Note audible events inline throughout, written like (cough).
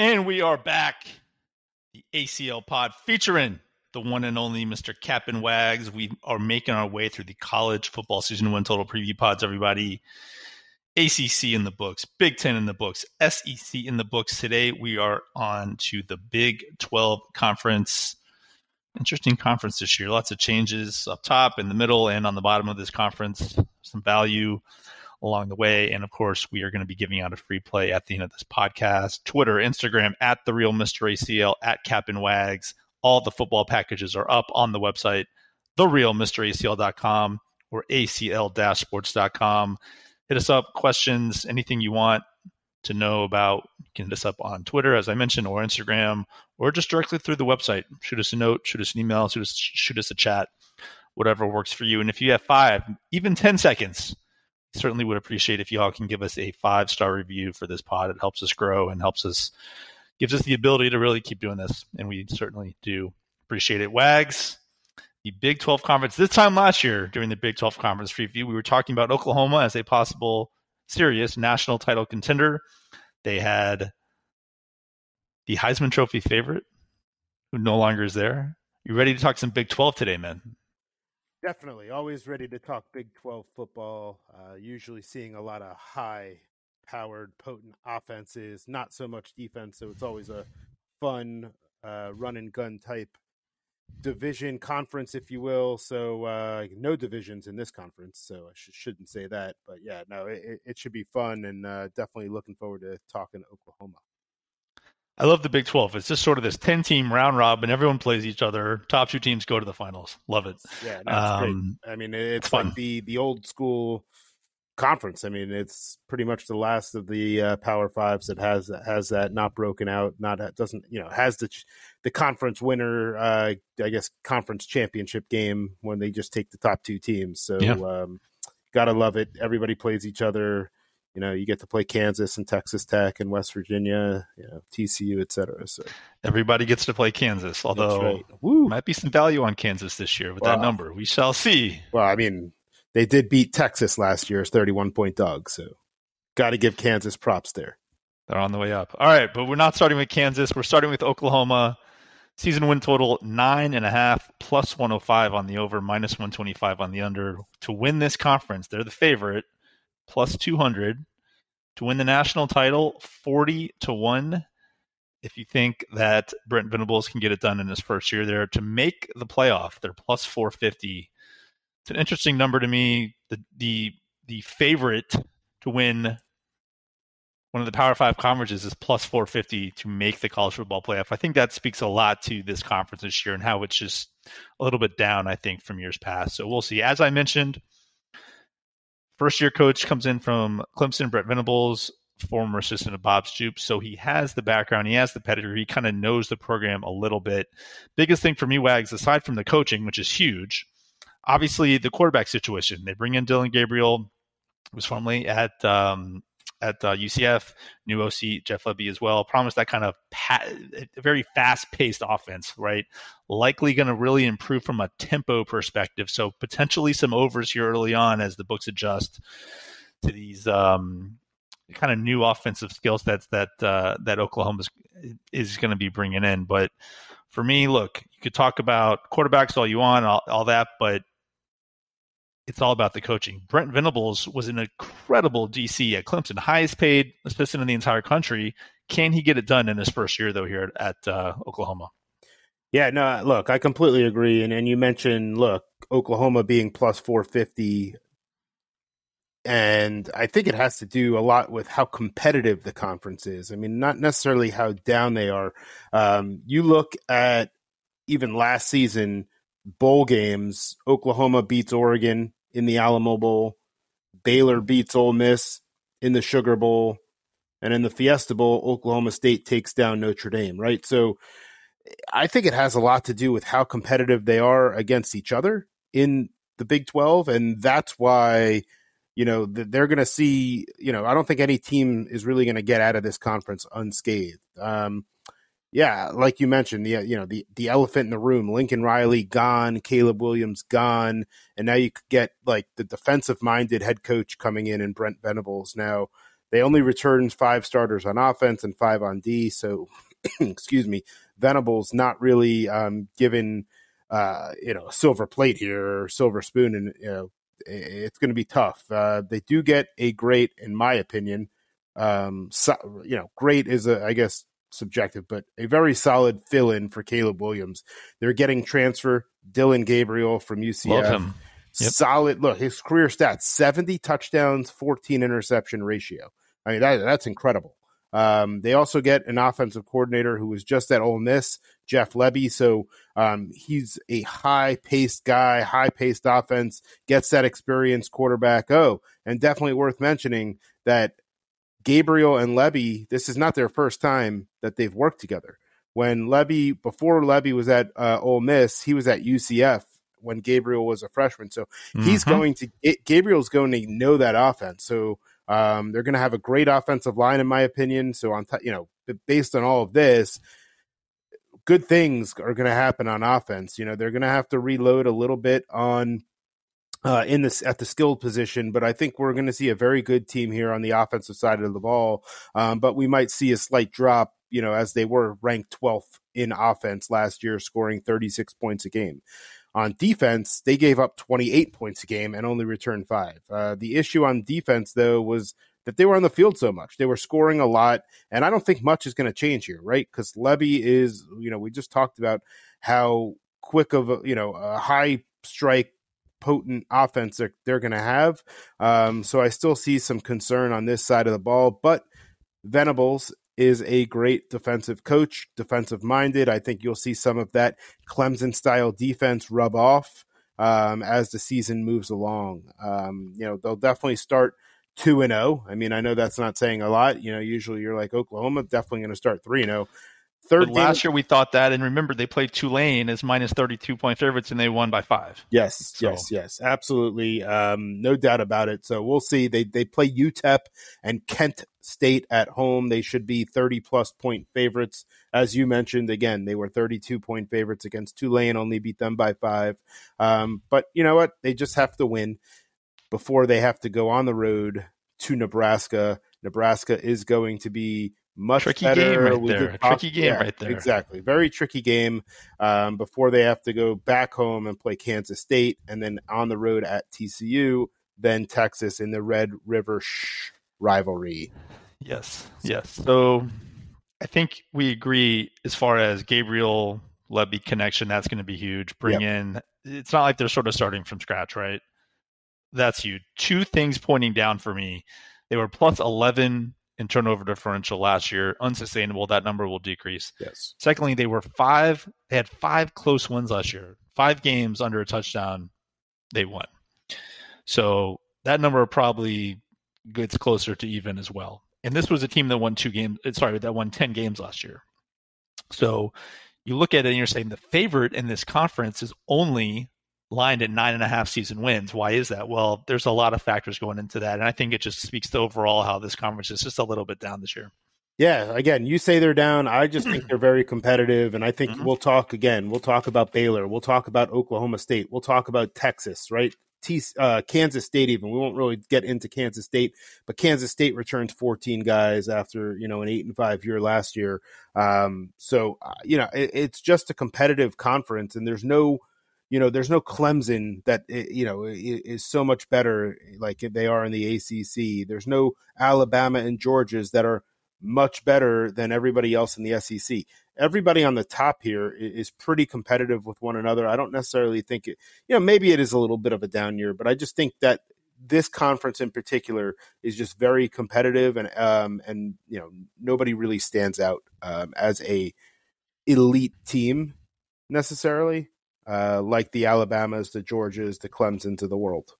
And we are back. The ACL pod featuring the one and only Mr. Captain Wags. We are making our way through the college football season one total preview pods, everybody. ACC in the books, Big Ten in the books, SEC in the books. Today we are on to the Big 12 conference. Interesting conference this year. Lots of changes up top, in the middle, and on the bottom of this conference. Some value along the way. And of course, we are going to be giving out a free play at the end of this podcast. Twitter, Instagram, at the real Mr. ACL, at Captain Wags. All the football packages are up on the website, therealmracl.com or acl-sports.com. Hit us up, questions, anything you want to know about, you can hit us up on Twitter, as I mentioned, or Instagram, or just directly through the website. Shoot us a note, shoot us an email, shoot us, shoot us a chat, whatever works for you. And if you have five, even 10 seconds, certainly would appreciate if y'all can give us a five star review for this pod. It helps us grow and helps us, gives us the ability to really keep doing this. And we certainly do appreciate it. Wags, the Big 12 conference, this time last year during the Big 12 conference preview, we were talking about Oklahoma as a possible serious national title contender. They had the Heisman Trophy favorite, who no longer is there. You ready to talk some Big 12 today, man? Definitely. Always ready to talk Big 12 football. Uh, usually seeing a lot of high powered, potent offenses, not so much defense. So it's always a fun uh, run and gun type division conference, if you will. So uh, no divisions in this conference. So I sh- shouldn't say that. But yeah, no, it, it should be fun and uh, definitely looking forward to talking Oklahoma. I love the Big 12. It's just sort of this 10 team round robin. And everyone plays each other. Top two teams go to the finals. Love it. Yeah, no, um, great. I mean, it's fun. like the, the old school conference. I mean, it's pretty much the last of the uh, Power Fives that has has that not broken out, not doesn't you know has the the conference winner, uh, I guess, conference championship game when they just take the top two teams. So, yeah. um, gotta love it. Everybody plays each other you know, you get to play Kansas and Texas Tech and West Virginia, you know, TCU, et cetera. So everybody gets to play Kansas, although right. might be some value on Kansas this year with well, that number. We shall see. Well, I mean, they did beat Texas last year as 31 point dog, so got to give Kansas props there. They're on the way up. All right, but we're not starting with Kansas. We're starting with Oklahoma. Season win total nine and a half plus 105 on the over, minus 125 on the under. To win this conference, they're the favorite plus 200 to win the national title 40 to 1 if you think that Brent Venables can get it done in his first year there to make the playoff they're plus 450 it's an interesting number to me the the the favorite to win one of the Power Five conferences is plus 450 to make the college football playoff. I think that speaks a lot to this conference this year and how it's just a little bit down, I think, from years past. So we'll see. As I mentioned, First year coach comes in from Clemson, Brent Venables, former assistant of Bob Stoops. So he has the background, he has the pedigree, he kind of knows the program a little bit. Biggest thing for me, Wags, aside from the coaching, which is huge, obviously the quarterback situation. They bring in Dillon Gabriel, was formerly at um, at uh, UCF, new OC Jeff Lebby as well. Promised that kind of very fast paced offense, right? Likely going to really improve from a tempo perspective. So potentially some overs here early on as the books adjust to these um, kind of new offensive skill sets that uh, that Oklahoma is, is going to be bringing in. But for me, look, you could talk about quarterbacks all you want, all, all that, but it's all about the coaching. Brent Venables was an incredible DC at Clemson, highest paid assistant in the entire country. Can he get it done in his first year though here at uh, Oklahoma? Yeah, no, look, I completely agree. And and you mentioned, look, Oklahoma being plus four fifty, and I think it has to do a lot with how competitive the conference is. I mean, not necessarily how down they are. Um, you look at even last season bowl games. Oklahoma beats Oregon in the Alamo Bowl. Baylor beats Ole Miss in the Sugar Bowl, and in the Fiesta Bowl, Oklahoma State takes down Notre Dame. Right, so I think it has a lot to do with how competitive they are against each other in the Big 12. And that's why, you know, they're going to see, you know, I don't think any team is really going to get out of this conference unscathed. Um, yeah, like you mentioned, the you know the the elephant in the room, Lincoln Riley gone, Caleb Williams gone, and now you could get like the defensive minded head coach coming in and Brent Venables. Now they only returned five starters on offense and five on D, so (clears throat) excuse me, Venables not really um, given uh, you know silver plate here or silver spoon, and you know it's going to be tough. Uh, they do get a great, in my opinion, um, so, you know, great is a I guess subjective, but a very solid fill in for Caleb Williams. They're getting transfer Dillon Gabriel from UCF. Yep. Solid look, his career stats 70 touchdowns, 14 interception ratio. I mean, that, that's incredible. Um, they also get an offensive coordinator who was just at Ole Miss, Jeff Lebby. So um, he's a high paced guy, high paced offense, gets that experienced quarterback. Oh, and definitely worth mentioning that Gabriel and Lebby, this is not their first time that they've worked together. When Lebby, before Lebby was at uh, Ole Miss, he was at UCF when Gabriel was a freshman. So he's mm-hmm. going to, Gabriel's going to know that offense. So um, they're going to have a great offensive line, in my opinion. So on, t- you know, based on all of this, good things are going to happen on offense. You know, they're going to have to reload a little bit on uh, in this at the skilled position, but I think we're going to see a very good team here on the offensive side of the ball. Um, but we might see a slight drop, you know, as they were ranked 12th in offense last year, scoring 36 points a game. On defense, they gave up 28 points a game and only returned five. Uh, the issue on defense, though, was that they were on the field so much. They were scoring a lot, and I don't think much is going to change here, right? Because Lebby is, you know, we just talked about how quick of a, you know, a high strike potent offense they're, they're going to have. Um, so I still see some concern on this side of the ball, but Venables is a great defensive coach, defensive minded. I think you'll see some of that Clemson style defense rub off um, as the season moves along. Um, you know, they'll definitely start two and zero. Oh. I mean, I know that's not saying a lot. You know, usually you're like Oklahoma, definitely going to start three and zero. Third last year we thought that, and remember they played Tulane as minus thirty two point favorites, and they won by five. Yes, so. yes, yes, absolutely, um, no doubt about it. So we'll see. They they play UTEP and Kent State at home. They should be thirty plus point favorites, as you mentioned. Again, they were thirty two point favorites against Tulane, only beat them by five. Um, but you know what? They just have to win before they have to go on the road to Nebraska. Nebraska is going to be much tricky better. game right we there. Tricky game yeah, right there. Exactly. Very tricky game um, before they have to go back home and play Kansas State and then on the road at TCU, then Texas in the Red River Shh rivalry. Yes. Yes. So I think we agree as far as Gabriel Lebby connection, that's going to be huge. Bring yep. in, it's not like they're sort of starting from scratch, right? That's huge. Two things pointing down for me. They were plus 11 in turnover differential last year. Unsustainable. That number will decrease. Yes. Secondly, they were five. They had five close wins last year. Five games under a touchdown, they won. So that number probably gets closer to even as well. And this was a team that won two games. Eh, sorry, that won ten games last year. So you look at it and you're saying the favorite in this conference is only lined at nine and a half season wins. Why is that? Well, there's a lot of factors going into that. And I think it just speaks to overall how this conference is just a little bit down this year. Yeah, again, you say they're down. I just think (clears throat) they're very competitive. And I think mm-hmm. we'll talk again. We'll talk about Baylor. We'll talk about Oklahoma State. We'll talk about Texas, right? T, uh, Kansas State, even we won't really get into Kansas State, but Kansas State returns 14 guys after you know an eight and five year last year. Um, so uh, you know it, it's just a competitive conference, and there's no you know, there's no Clemson that you know is so much better like they are in the ACC. There's no Alabama and Georgia's that are much better than everybody else in the SEC. Everybody on the top here is pretty competitive with one another. I don't necessarily think it, you know, maybe it is a little bit of a down year, but I just think that this conference in particular is just very competitive and um and you know nobody really stands out um, as a elite team necessarily uh, like the Alabamas, the Georgias, the Clemsons of the world.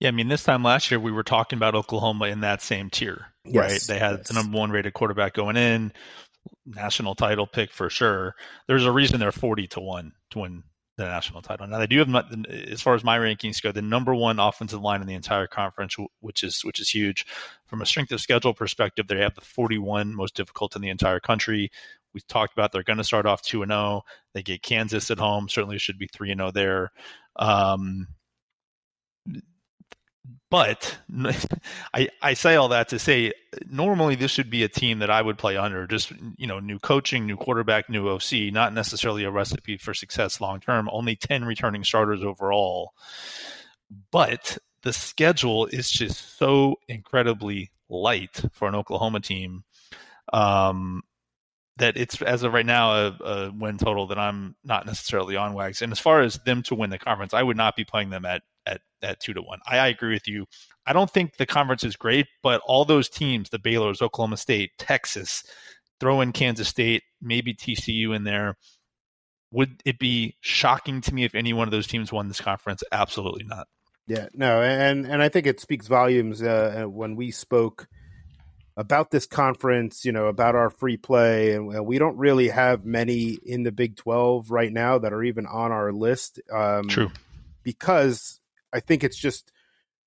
Yeah, I mean, this time last year we were talking about Oklahoma in that same tier, yes, right? They had yes. the number one rated quarterback going in, national title pick for sure. There's a reason they're forty to one to win the national title. Now they do have, as far as my rankings go, the number one offensive line in the entire conference, which is which is huge. From a strength of schedule perspective, they have the 41 most difficult in the entire country. We talked about they're going to start off two and zero. Oh. They get Kansas at home. Certainly should be three and zero oh there. Um, but (laughs) I, I say all that to say normally this should be a team that I would play under. Just you know, new coaching, new quarterback, new OC, not necessarily a recipe for success long term. Only ten returning starters overall, but the schedule is just so incredibly light for an Oklahoma team. Um, that it's as of right now a, a, win total that I'm not necessarily on Wags. And as far as them to win the conference, I would not be playing them at at at two to one. I, I agree with you. I don't think the conference is great, but all those teams, the Baylor's, Oklahoma State, Texas, throw in Kansas State, maybe TCU in there. Would it be shocking to me if any one of those teams won this conference? Absolutely not. Yeah, no, and and I think it speaks volumes uh, when we spoke about this conference, you know, about our free play, and we don't really have many in the Big Twelve right now that are even on our list. Um, True, because I think it's just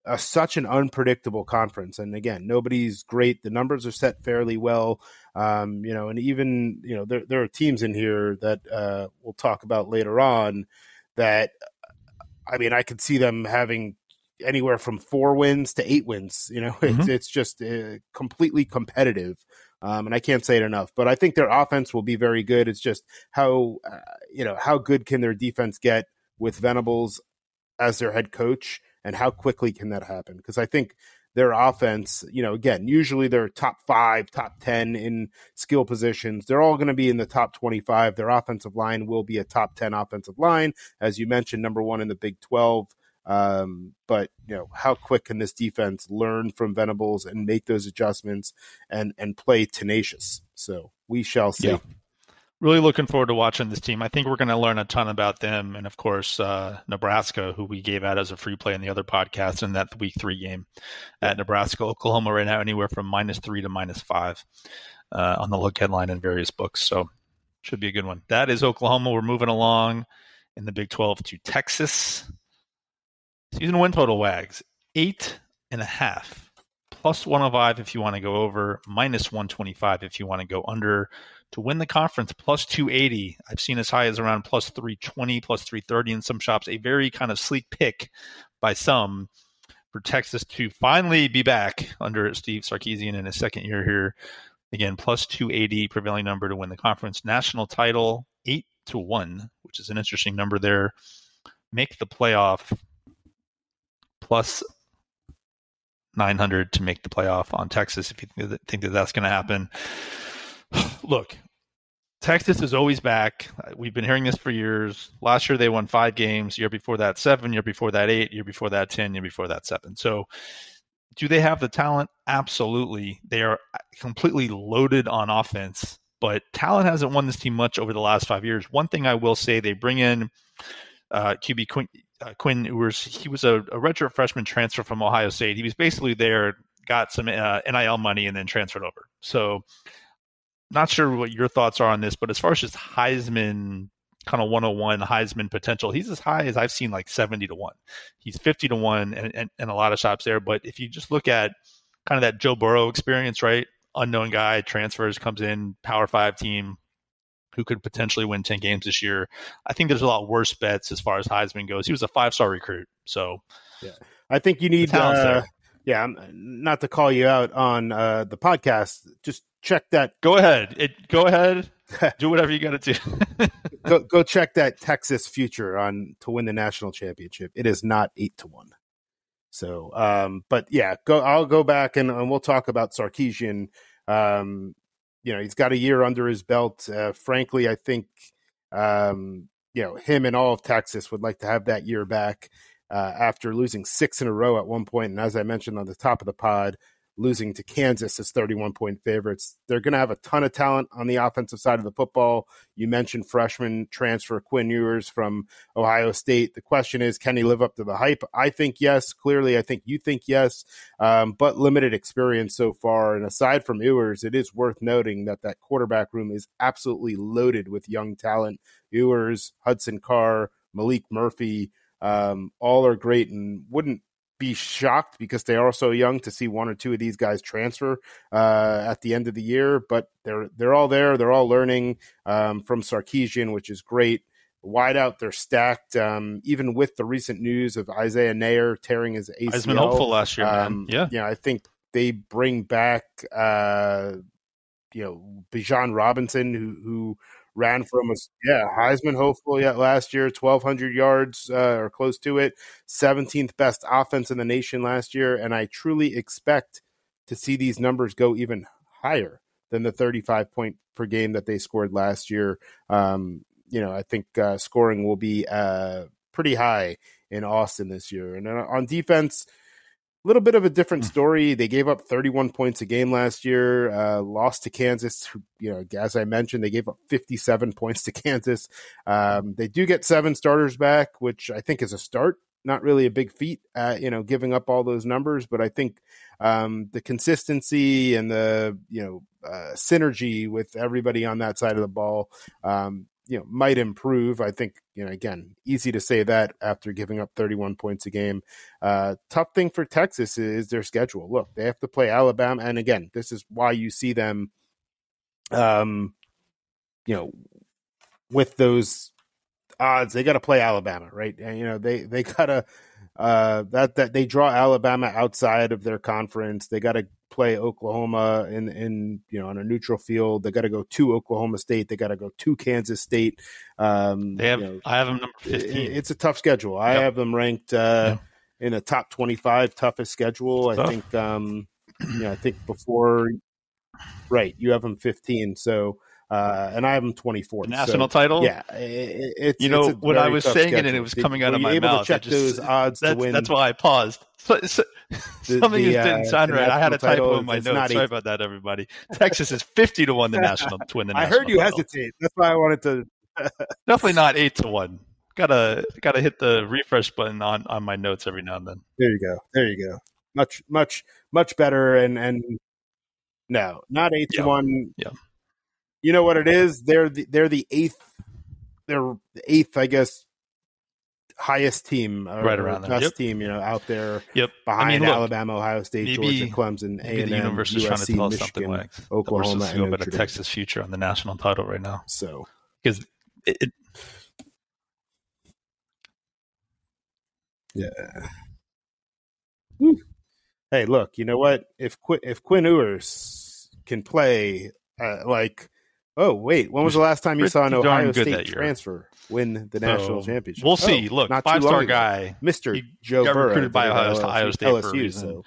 a, such an unpredictable conference. And again, nobody's great. The numbers are set fairly well. Um, you know, and even, you know, there, there are teams in here that uh, we'll talk about later on that, I mean, I could see them having anywhere from four wins to eight wins. You know, (laughs) mm-hmm. it's, it's just uh, completely competitive. Um, and I can't say it enough, but I think their offense will be very good. It's just how, uh, you know, how good can their defense get with Venables as their head coach and how quickly can that happen? Because I think their offense, you know, again, usually they're top five, top 10 in skill positions. They're all going to be in the top 25. Their offensive line will be a top 10 offensive line. As you mentioned, number one in the Big 12. Um, but you know, how quick can this defense learn from Venables and make those adjustments and and play tenacious? So we shall see. Yeah really looking forward to watching this team. I think we're going to learn a ton about them, and of course uh, Nebraska, who we gave out as a free play in the other podcast in that week three game at Nebraska, Oklahoma right now anywhere from minus three to minus five uh, on the look headline in various books. So should be a good one. That is Oklahoma. We're moving along in the Big Twelve to Texas. Season win total wags eight and a half. Plus 105 if you want to go over, minus 125 if you want to go under. To win the conference plus 280 i've seen as high as around plus 320 plus 330 in some shops. A very kind of sleek pick by some for texas to finally be back under steve sarkisian in his second year here. Again plus 280 prevailing number to win the conference. National title 8 to 1 which is an interesting number there. Make the playoff plus 900 to make the playoff on texas if you think that that's going to happen (sighs) look, Texas is always back. We've been hearing this for years. Last year they won five games. Year before that, seven. Year before that, eight. Year before that, ten. Year before that, seven. So, do they have the talent? Absolutely. They are completely loaded on offense, but talent hasn't won this team much over the last five years. One thing I will say, they bring in uh, QB Quinn, uh, Quinn Ewers. He was a, a redshirt freshman transfer from Ohio State. He was basically there, got some uh, NIL money, and then transferred over. So not sure what your thoughts are on this, but as far as just Heisman kind of 101 Heisman potential, he's as high as I've seen like 70 to 1. He's 50 to 1 and, and, and a lot of shops there. But if you just look at kind of that Joe Burrow experience, right? Unknown guy, transfers, comes in, Power Five team, who could potentially win 10 games this year. I think there's a lot worse bets as far as Heisman goes. He was a five star recruit. So, yeah, I think you need, uh, yeah, not to call you out on uh, the podcast, just check that. Go ahead. It, go ahead. (laughs) do whatever you got to do. (laughs) go, go check that Texas future on to win the national championship. It is not eight to one. So, um, but yeah, go. I'll go back and, and we'll talk about Sarkisian. Um, you know, he's got a year under his belt. Uh, frankly, I think um, you know him and all of Texas would like to have that year back uh, after losing six in a row at one point. And as I mentioned on the top of the pod, losing to Kansas as 31 point favorites. They're going to have a ton of talent on the offensive side of the football. You mentioned freshman transfer Quinn Ewers from Ohio State. The question is, can he live up to the hype? I think yes. Clearly, I think you think yes, um, but limited experience so far. And aside from Ewers, it is worth noting that that quarterback room is absolutely loaded with young talent. Ewers, Hudson Card, Maalik Murphy, um, all are great and wouldn't be shocked because they are so young to see one or two of these guys transfer uh, at the end of the year. But they're they're all there. They're all learning um, from Sarkisian, which is great. Wide out, they're stacked. Um, even with the recent news of Isaiah Neyor tearing his ACL, Heisman hopeful last year, um, man. Yeah, yeah. I think they bring back, uh, you know, Bijan Robinson, who who ran from us. Yeah, Heisman hopeful yet last year, 1,200 yards uh, or close to it, 17th best offense in the nation last year. And I truly expect to see these numbers go even higher than the 35 point per game that they scored last year. Um, you know, I think uh, scoring will be uh, pretty high in Austin this year. And uh, on defense, a little bit of a different hmm. story. They gave up 31 points a game last year, uh, lost to Kansas. You know, as I mentioned, they gave up 57 (laughs) points to Kansas. Um, they do get seven starters back, which I think is a start. Not really a big feat, uh, you know, giving up all those numbers, but I think um, the consistency and the you know uh, synergy with everybody on that side of the ball um, you know might improve. I think you know again easy to say that after giving up 31 points a game. Uh, tough thing for Texas is their schedule. Look, they have to play Alabama, and again, this is why you see them, um, you know, with those odds, they got to play Alabama, right? And you know they they (laughs) gotta uh, that that they draw Alabama outside of their conference. They got to play Oklahoma in in you know on a neutral field. They got to go to Oklahoma State. They got to go to Kansas State. Um, they have. You know, I have them number fifteen. It, it's a tough schedule. I have them ranked uh, in the top twenty five toughest schedule. I think. Um, (clears throat) you know, I think before. Right, you have them fifteen. So uh, and I have them 24. national so, title? Yeah. It, it's, you know, it's when I was saying schedule. it and it was coming out of my able mouth, to check just, those (laughs) odds that's, to win. That's why I paused. (laughs) So, so, The- something the, just didn't uh, sound right. I had a typo in my notes. not Sorry about that, everybody. Texas is 50 to 1 the national to win the (laughs) I heard you title. hesitate. That's why I wanted to. Definitely not 8 to 1. Gotta gotta hit the refresh button on, on my notes every now and then. There you go. There you go. Much, much, much better. And and no, not eight Yeah. to one. Yeah. You know what it is? They're the, they're the eighth. They're the eighth, I guess, highest team, or, Right around there. best Yep. team. You know, out there Yep. behind I mean, look, Alabama, Ohio State, maybe- Georgia, Clemson, A and the M, universe is trying to USC, tell us something Michigan, like Oklahoma, and about a Texas future on the national title right now So because it, it, Yeah. Hey, look, you know what? If Qu- if Quinn Ewers can play, uh, like, oh wait, when was the last time you saw an Ohio State transfer win the So, national championship? We'll see. Oh, Look, five star guy Mister Joe got Burrow, recruited by did it at Ohio, Ohio State for a reason. so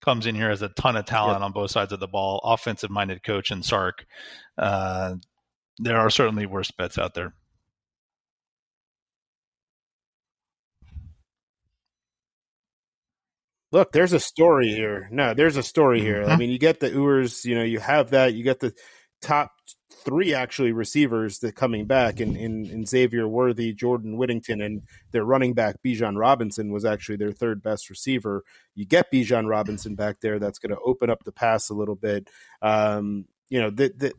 comes in here as a ton of talent on both sides of the ball. Offensive minded coach and Sark. Uh, there are certainly worse bets out there. look, there's a story here. No, there's a story here. I Mhm. mean, you get the Ewers, you know, you have that. You get the top three actually receivers that coming back in, in, in Xavier Worthy, Jordan Whittington, and their running back Bijan Robinson was actually their third best receiver. You get Bijan Robinson back there, that's going to open up the pass a little bit. Um, you know, the, the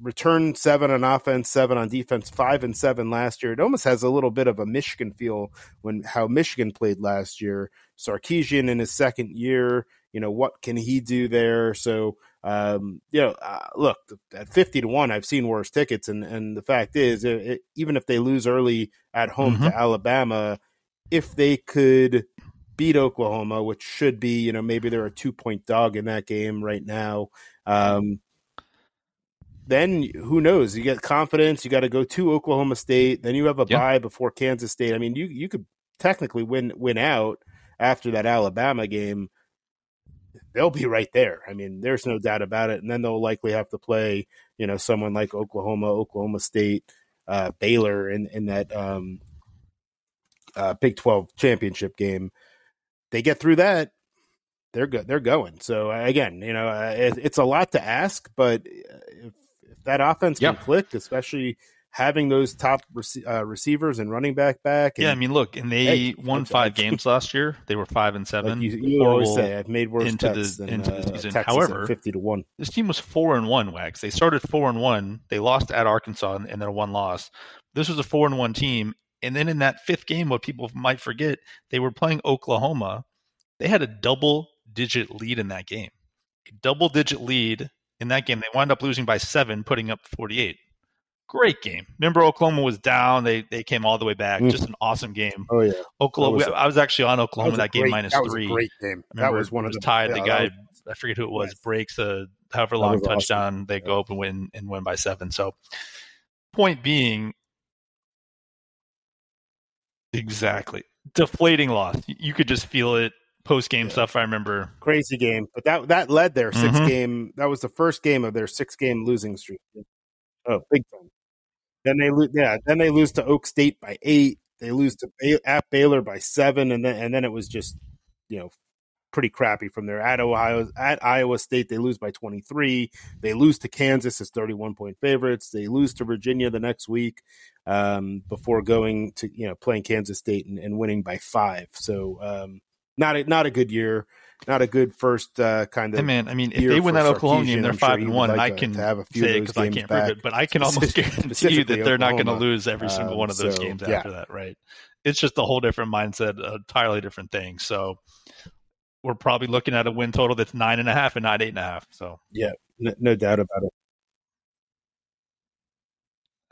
return seven on offense, seven on defense, five and seven last year. It almost has a little bit of a Michigan feel when how Michigan played last year. Sarkisian in his second year, you know, what can he do there? So, um, you know, uh, look at fifty to one, I've seen worse tickets, and and the fact is, it, it, even if they lose early at home Mhm. to Alabama, if they could beat Oklahoma, which should be, you know, maybe they're a two point dog in that game right now. Um, then who knows? You get confidence. You got to go to Oklahoma State. Then you have a Yeah. bye before Kansas State. I mean, you you could technically win win out after that Alabama game. They'll be right there. I mean, there's no doubt about it. And then they'll likely have to play, you know, someone like Oklahoma, Oklahoma State, uh, Baylor in in that um, uh, Big Twelve championship game. They get through that. they're good. They're going. So again, you know, uh, it, it's a lot to ask, but if, if that offense can click, especially having those top rec- uh, receivers and running back back. And, yeah, I mean, look, and they hey, won five games last year. They were five and seven. Like you, you always say, I've made worse into the than, into the uh, season. Texas However, fifty to one. This team was four and one. Wags. They started four and one. They lost at Arkansas and then one loss. This was a four and one team. And then in that fifth game, what people might forget, they were playing Oklahoma. They had a double digit lead in that game. A double digit lead in that game. They wound up losing by seven, putting up 48 great game. Remember, Oklahoma was down. They they came all the way back. Mm. Just an awesome game. Oh yeah, Oklahoma. Was I was actually on Oklahoma that, that great, game minus that three. great game. That was one of the tied. The guy, was, I forget who it was, breaks a however long touchdown. Awesome. They yeah. go up and win and win by seven. So, point being, exactly deflating loss. You could just feel it post game yeah. stuff. I remember crazy game, but that that led their 6 mm-hmm. game. That was the first game of their six game losing streak. Oh, big time. Then they lose. Yeah, then they lose to Oak State by eight. They lose to at Baylor by seven, and then and then it was just you know pretty crappy from there. At Ohio, at Iowa State, they lose by 23. They lose to Kansas as 31 point favorites. They lose to Virginia the next week um, before going to you know playing Kansas State and, and winning by five. So um, not a, not a good year not a good first uh, kind of. Hey man, I mean, if they win that Oklahoma game, they're five and one. Like I can have a few say because I can't prove it, but I can (laughs) almost (laughs) guarantee you that they're Oklahoma. not going to lose every single um, one of those so, games after yeah. that, right? It's just a whole different mindset, a entirely different thing. So we're probably looking at a win total that's nine and a half and not eight and a half. So yeah, no, no doubt about it.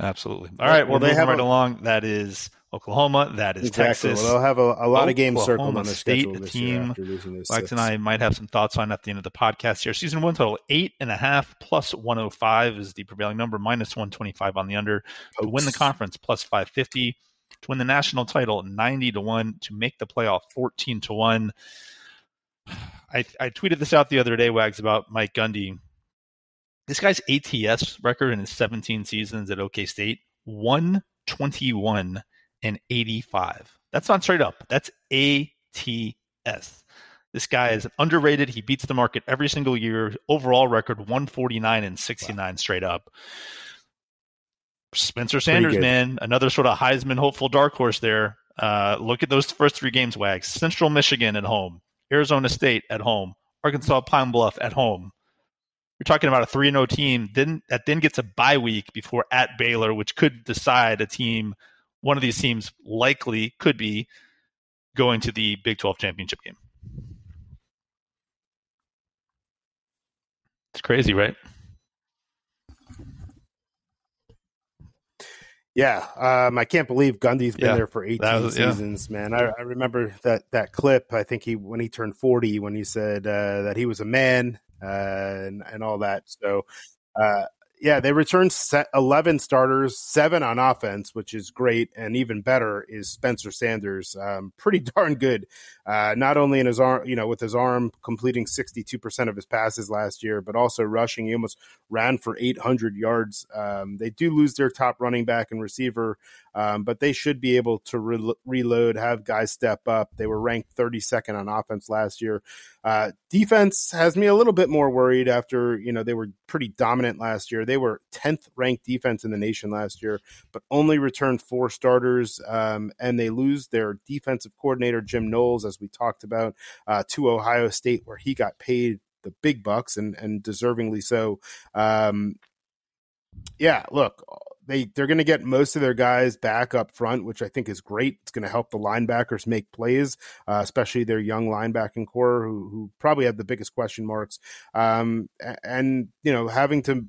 Absolutely. All right, well, well they have right a, along. That is Oklahoma. That is exactly. Texas. Well, they'll have a, a lot Oklahoma of games circled on the State, schedule this team, year after losing those Lex and I might have some thoughts on at the end of the podcast here. Season one total eight and a half plus 105 is the prevailing number, minus 125 on the under. To win the conference, plus 550. To win the national title, 90 to 1. To make the playoff, 14 to 1. (sighs) I, I tweeted this out the other day, Wags, about Mike Gundy. This guy's ATS record in his 17 seasons at OK State, 121 and 85. That's not straight up. That's ATS. This guy is underrated. He beats the market every single year. Overall record 149 and 69 wow. straight up. Spencer Sanders, man, another sort of Heisman hopeful dark horse there. Uh, look at those first three games, Wags. Central Michigan at home, Arizona State at home, Arkansas Pine Bluff at home. You're talking about a 3 0 team then, that then gets a bye week before at Baylor, which could decide a team one of these teams likely could be going to the Big 12 championship game. It's crazy, right? Yeah, um, I can't believe Gundy's been yeah, there for 18 was, seasons, yeah. man. I, I, remember that that clip. I think he when he turned 40, when he said uh, that he was a man and and all that. So uh, yeah, they returned 11 starters, seven on offense, which is great. And even better is Spencer Sanders. Um, pretty (laughs) darn good. Uh, not only in his arm, you know, with his arm completing 62% of his passes last year, but also rushing. He almost ran for 800 yards. Um, they do lose their top running back and receiver, um, but they should be able to re- reload, have guys step up. They were ranked 32nd on offense last year. Uh, defense has me a little bit more worried after, you know, they were pretty dominant last year. They were 10th ranked defense in the nation last year, but only returned four starters. Um, and they lose their defensive coordinator, Jim Knowles, as we talked about, uh, to Ohio State, where he got paid the big bucks and, and deservingly so. Um, yeah, look, they they're going to get most of their guys back up front, which I think is great. It's going to help the linebackers make plays, uh, especially their young linebacking core, who who probably have the biggest question marks. Um, and you know, having to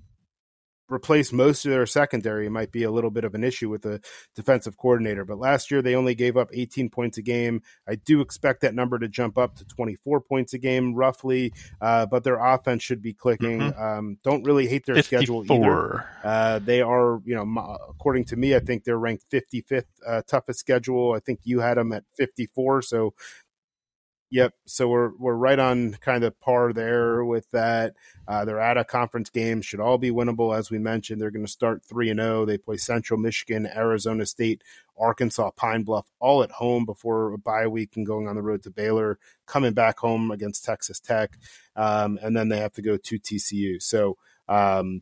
replace most of their secondary might be a little bit of an issue with the defensive coordinator. But last year they only gave up 18 points a game. I do expect that number to jump up to 24 points a game, roughly. Uh, but their offense should be clicking. Mm-hmm. Um, don't really hate their 54. schedule either. Uh, they are, you know, according to me, I think they're ranked 55th uh, toughest schedule. I think you had them at 54. So Yep. So we're we're right on kind of par there with that. Uh, they're at a conference game, should all be winnable as we mentioned. They're going to start three and zero. Oh. They play Central Michigan, Arizona State, Arkansas, Pine Bluff, all at home before a bye week and going on the road to Baylor, coming back home against Texas Tech, um, and then they have to go to TCU. So, um,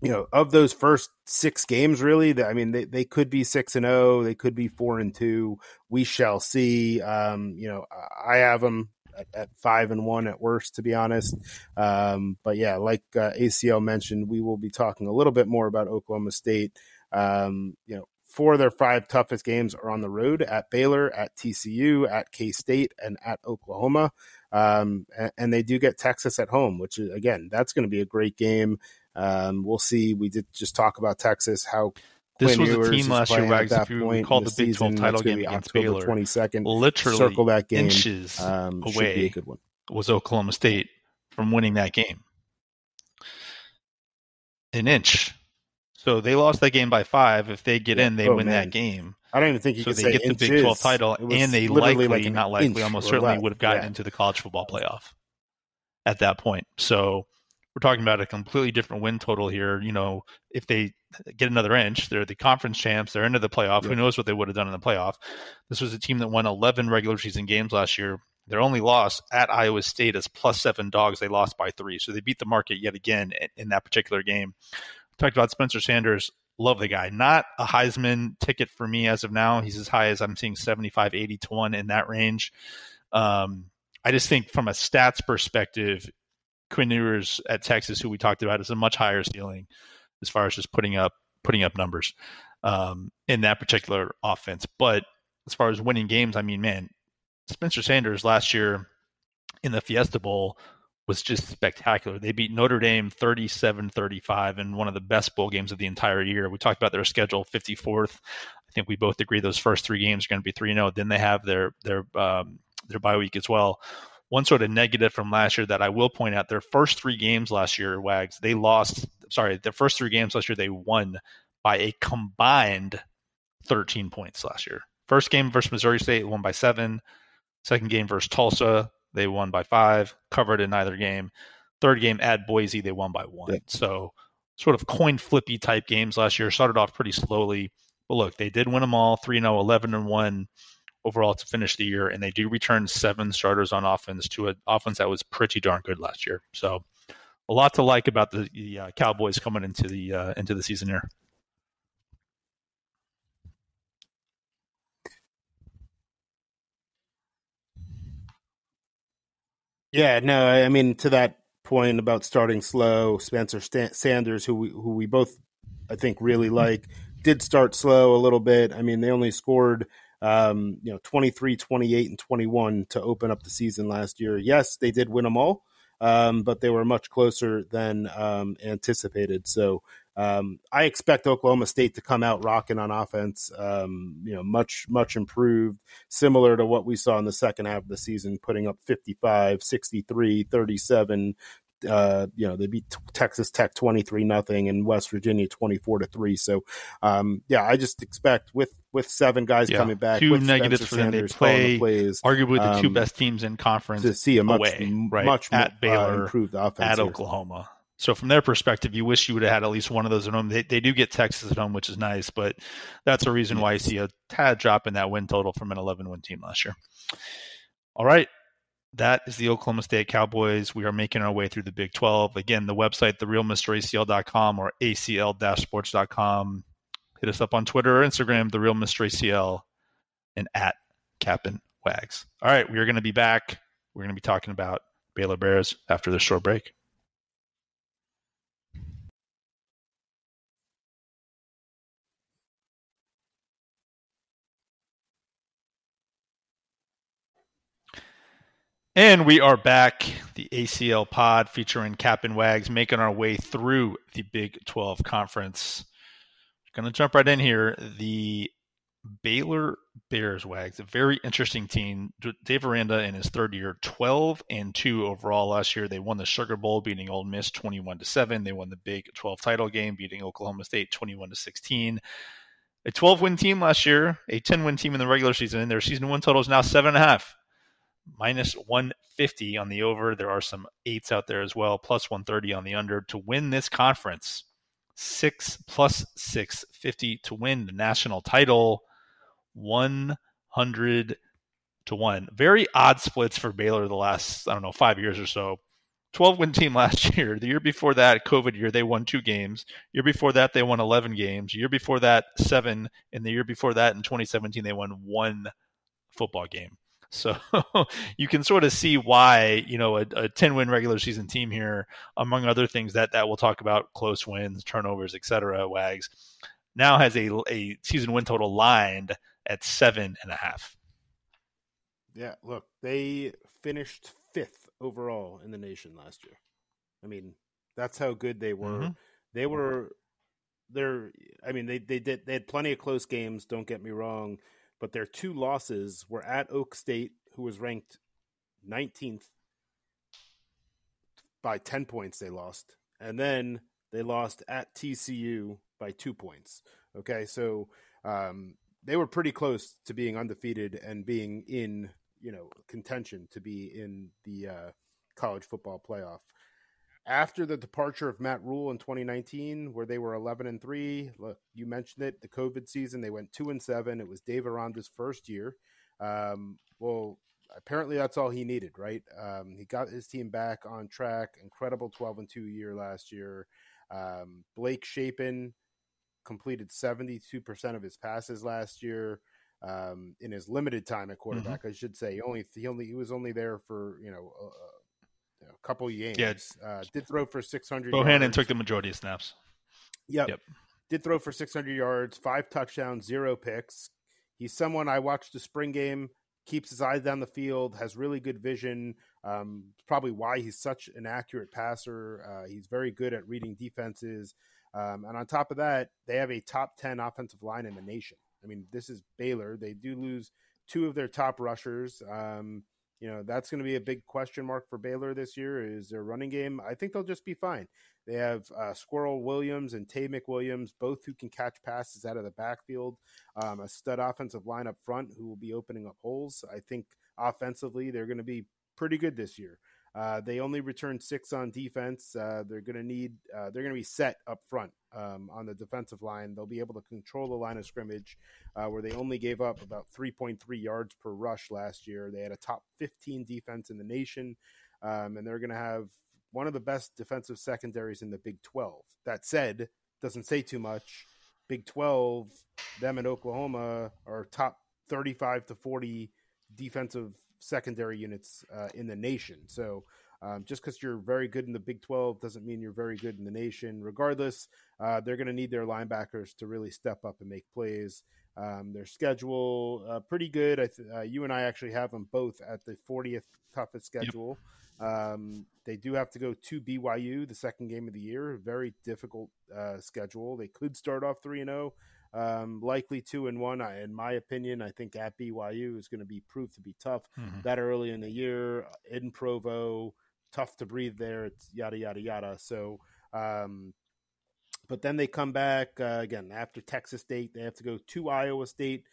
you know, of those first six games, really, I mean, they, they could be six and zero, oh, they could be four and two. We shall see. Um, you know, I have them at, at, five and one at worst, to be honest. Um, but yeah, like uh, ACL mentioned, we will be talking a little bit more about Oklahoma State. Um, you know, four of their five toughest games are on the road at Baylor, at TCU, at K State, and at Oklahoma. Um, and, and, they do get Texas at home, which is, again, that's going to be a great game. Um, we'll see. We did just talk about Texas, how this Quinn was Ewers a team last year, Wags. If you recall the, the Big 12 title game against October Baylor, 22nd, literally circle that game. inches um, away was Oklahoma State from winning that game. An inch. So they lost that game by five. If they get yeah. in, they oh, win man. that game. I don't even think you so they get inches. the Big 12 title, and they likely, like not likely, almost certainly left. would have gotten yeah. into the college football playoff at that point. So we're talking about a completely different win total here. You know, if they get another inch, they're the conference champs, they're into the playoff. Yeah. Who knows what they would have done in the playoff? This was a team that won 11 regular season games last year. Their only loss at Iowa State is plus seven dogs. They lost by three. So they beat the market yet again in, in that particular game. We talked about Spencer Sanders. Love the guy. Not a Heisman ticket for me as of now. He's as high as I'm seeing 75, 80 to 1 in that range. Um, I just think from a stats perspective, Quinn Ewers at Texas, who we talked about, is a much higher ceiling as far as just putting up putting up numbers um, in that particular offense. But as far as winning games, I mean, man, Spencer Sanders last year in the Fiesta Bowl was just spectacular. They beat Notre Dame 37-35 in one of the best bowl games of the entire year. We talked about their schedule 54th. I think we both agree those first three games are going to be 3-0. Then they have their their um, their bye week as well one sort of negative from last year that I will point out their first three games last year, Wags, they lost, sorry, their first three games last year, they won by a combined 13 points last year. First game versus Missouri State, won by seven. Second game versus Tulsa, they won by five, covered in either game. Third game at Boise, they won by one. Yeah. So, sort of coin flippy type games last year. Started off pretty slowly. But look, they did win them all 3 0, 11 and 1 overall to finish the year, and they do return seven starters on offense to an offense that was pretty darn good last year. So a lot to like about the, the uh, Cowboys coming into the uh, into the season here. Yeah, no, I mean to that point about starting slow, Spencer Sanders, who we, who we both I think really like, did start slow a little bit. I mean, they only scored um, you know, 23, 28, and 21 to open up the season last year. Yes, they did win them all, um, but they were much closer than um, anticipated. So um, I expect Oklahoma State to come out rocking on offense, um, you know, much, much improved, similar to what we saw in the second half of the season, putting up 55, 63, 37, uh, you know, they beat Texas Tech 23 nothing and West Virginia 24 to 3. So, um, yeah, I just expect with, with seven guys yeah. coming back, two negatives Spencer for them. Sanders they play the plays, arguably the two um, best teams in conference to see a much, away, right? much at uh, Baylor, improved offense at here. Oklahoma. So from their perspective, you wish you would have had at least one of those at home. They, they do get Texas at home, which is nice, but that's a reason why you see a tad drop in that win total from an 11 win team last year. All right, that is the Oklahoma State Cowboys. We are making our way through the Big 12. Again, the website, therealmracl.com or acl-sports.com. Hit us up on Twitter or Instagram, The Real Mr. ACL, and at Cap'n Wags. All right, we are going to be back. We're going to be talking about Baylor Bears after this short break. And we are back, the ACL pod featuring Cap'n Wags, making our way through the Big 12 conference. Going to jump right in here. The Baylor Bears Wags, a very interesting team. Dave Aranda in his third year, 12 and 2 overall last year. They won the Sugar Bowl, beating Ole Miss 21 to 7. They won the Big 12 title game, beating Oklahoma State 21 to 16. A 12 win team last year, a 10 win team in the regular season. Their season one total is now 7.5 minus 150 on the over. There are some eights out there as well, plus 130 on the under to win this conference. Six plus 650 to win the national title. 100 to 1. Very odd splits for Baylor the last, I don't know, five years or so. 12 win team (laughs) last year. The year before that, COVID year, they won two games. Year before that, they won 11 games. Year before that, seven. And the year before that, in 2017, they won one football game. So (laughs) you can sort of see why, you know, a, a 10 win regular season team here, among other things that, that we'll talk about, close wins, turnovers, etc. Wags, now has a, a season win total lined at seven and a half. Yeah, look, they finished fifth overall in the nation last year. I mean, that's how good they were. Mm-hmm. They were they're I mean, they they did they had plenty of close games, don't get me wrong but their two losses were at Oak State, who was ranked 19th by 10 points. They lost, and then they lost at TCU by two points. Okay, so um, they were pretty close to being undefeated and being in you know contention to be in the uh, college football playoff after the departure of Matt Rhule in 2019, where they were 11 and three. Look, you mentioned it, the COVID season, they went two and seven. It was Dave Aranda's first year. Um, well, apparently that's all he needed, right? Um, he got his team back on track. Incredible 12 and two year last year. Um, Blake Shapen completed 72% of his passes last year. Um, in his limited time at mm-hmm. quarterback, mm-hmm. I should say, he only he only he was only there for you know a couple games. Yeah. Uh, did throw for 600 Bohanon yards. took the majority of snaps. Yep. yep. Did throw for 600 yards, five touchdowns, zero picks. He's someone I watched the spring game, keeps his eyes down the field, has really good vision. Um, probably why he's such an accurate passer. Uh, he's very good at reading defenses. Um, and on top of that, they have a top 10 offensive line in the nation. I mean, this is Baylor. They do lose two of their top rushers. Um, you know that's going to be a big question mark for Baylor this year. Is their running game? I think they'll just be fine. They have uh, Sqwirl Williams and Taye McWilliams, both who can catch passes out of the backfield. Um, a stud offensive line up front who will be opening up holes. I think offensively they're going to be pretty good this year. Uh, they only returned six on defense. Uh, they're going to need. Uh, they're going to be set up front um, on the defensive line. They'll be able to control the line of scrimmage, uh, where they only gave up about 3.3 yards per rush last year. They had a top 15 defense in the nation, um, and they're going to have one of the best defensive secondaries in the Big 12. That said, doesn't say too much. Big 12, them and Oklahoma are top 35 to 40 defensive secondary units uh, in the nation. So um, just because you're very good in the Big 12 doesn't mean you're very good in the nation. Regardless, uh, they're going to need their linebackers to really step up and make plays. Um, their schedule uh, pretty good. Th- uh, you and I actually have them both at the 40th toughest schedule. Yep. Um, they do have to go to BYU the second game of the year. Very difficult uh, schedule. They could start off three and zero. Um, likely two and one. I, in my opinion, I think at BYU is going to be proved to be tough. Mm-hmm. That early in the year in Provo, tough to breathe there. It's yada yada yada. So, um, but then they come back uh, again after Texas State. They have to go to Iowa State,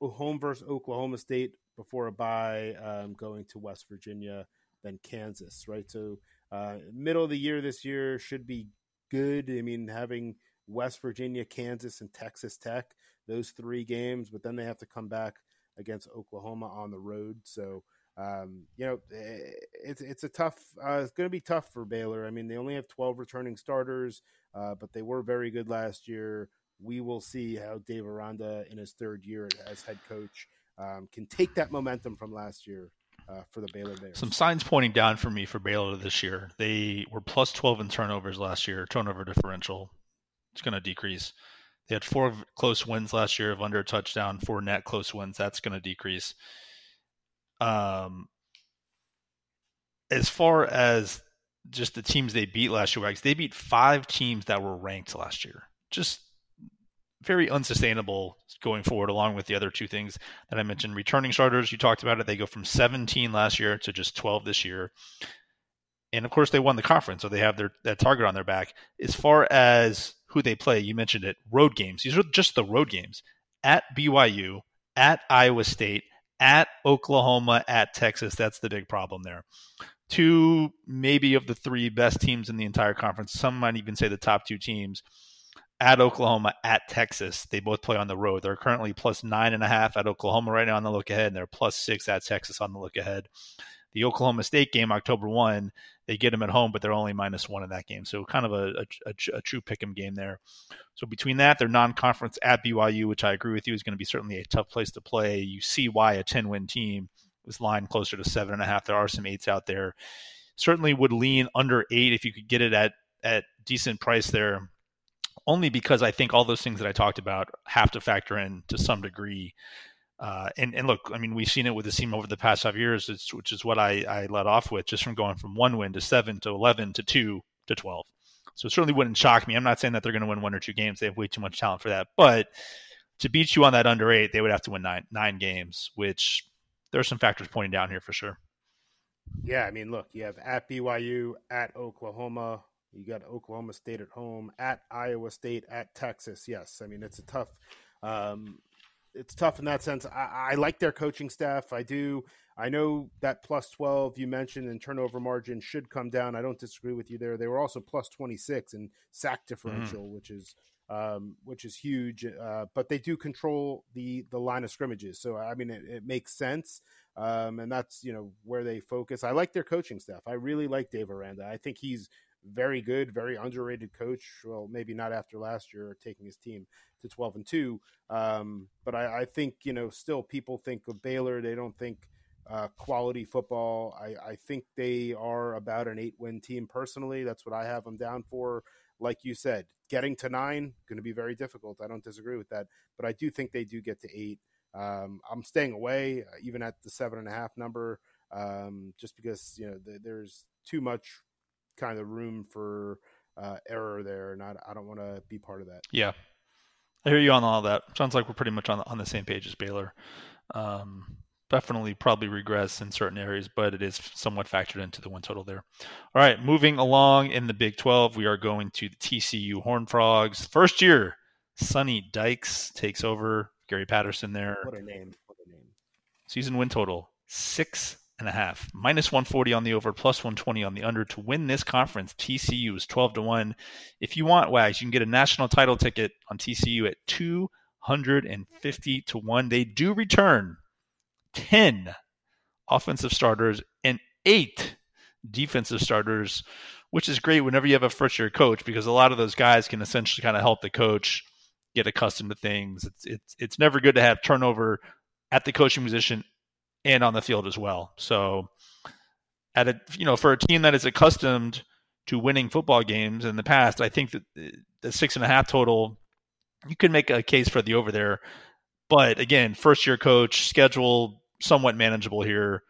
home versus Oklahoma State before a bye, um, going to West Virginia, then Kansas. Right. So, uh, middle of the year this year should be good. I mean, having West Virginia, Kansas, and Texas Tech. Those three games, but then they have to come back against Oklahoma on the road. So, um, you know, eh, it's it's a tough. Uh, it's going to be tough for Baylor. I mean, they only have twelve returning starters, uh, but they were very good last year. We will see how Dave Aranda, in his third year as head coach, um, can take that momentum from last year uh, for the Baylor Bears. Some signs pointing down for me for Baylor this year. They were plus 12 in turnovers last year, turnover differential it's going to decrease. They had four close wins last year of under a touchdown, four net close wins. That's going to decrease. Um, as far as just the teams they beat last year, they beat five teams that were ranked last year. Just very unsustainable going forward, along with the other two things that I mentioned. Returning starters, you talked about it. They go from 17 last year to just 12 this year. And of course, they won the conference, so they have their that target on their back. As far as who they play. You mentioned it. Road games. These are just the road games at BYU, at Iowa State, at Oklahoma, at Texas. That's the big problem there. Two, maybe of the three best teams in the entire conference. Some might even say the top two teams. at Oklahoma, at Texas. They both play on the road. They're currently plus nine and a half at Oklahoma right now on the look ahead, and they're plus six at Texas on the look ahead. The Oklahoma State game, October 1, they get them at home, but they're only minus one in that game. So kind of a, a, a, true pick 'em game there. So between that, their non conference at BYU, which I agree with you is going to be certainly a tough place to play. You see why a 10 win team is lined closer to seven and a half. There are some eights out there. Certainly would lean under eight if you could get it at, at decent price there only because I think all those things that I talked about have to factor in to some degree. Uh, and and look, I mean, we've seen it with the team over the past five years, which is what I, I led off with, just from going from one win to seven to eleven to two to twelve. So it certainly wouldn't shock me. I'm not saying that they're going to win one or two games; they have way too much talent for that. But to beat you on that under eight, they would have to win nine nine games, which there are some factors pointing down here for sure. Yeah, I mean, look, you have at BYU, at Oklahoma, you got Oklahoma State at home, at Iowa State, at Texas. Yes, I mean it's a tough, um, it's tough in that sense. I, I, like their coaching staff. I do. I know that plus twelve you mentioned and turnover margin should come down. I don't disagree with you there. They were also plus twenty six in sack mm-hmm. differential, mm. which is um, which is huge. Uh, but they do control the the line of scrimmages, so I mean it, it makes sense. Um, and that's you know where they focus. I like their coaching staff. I really like Dave Aranda. I think he's very good, very underrated coach. Well, maybe not after last year taking his team to 12 and 2. Um, but I, I, think, you know, still people think of Baylor. They don't think uh, quality football. I, I, think they are about an eight win team personally. That's what I have them down for. Like you said, getting to nine, going to be very difficult. I don't disagree with that. But I do think they do get to eight. Um, I'm staying away, uh, even at the seven and a half number, um, just because, you know, the, there's too much kind of room for uh, error there, and I, I don't want to be part of that. Yeah, I hear you on all that. Sounds like we're pretty much on the, on the same page as Baylor. Um, definitely probably regress in certain areas, but it is somewhat factored into the one total there. All right, moving along in the Big 12, we are going to the TCU Horn Frogs. First year, Sonny Dykes takes over. Gary Patterson there. What a name. What a name. Season win total, six and a half. Minus 140 on the over, plus 120 on the under to win this conference. TCU is 12 to 1. If you want Wags, you can get a national title ticket on TCU at 250 to 1. They do return 10 offensive starters and 8 defensive starters, which is great whenever you have a first year coach because a lot of those guys can essentially kind of help the coach get accustomed to things. It's it's it's never good to have turnover at the coaching position and on the field as well. So, at a you know for a team that is accustomed to winning football games in the past, I think that the six and a half total, you can make a case for the over there. But again, first year coach, schedule somewhat manageable here.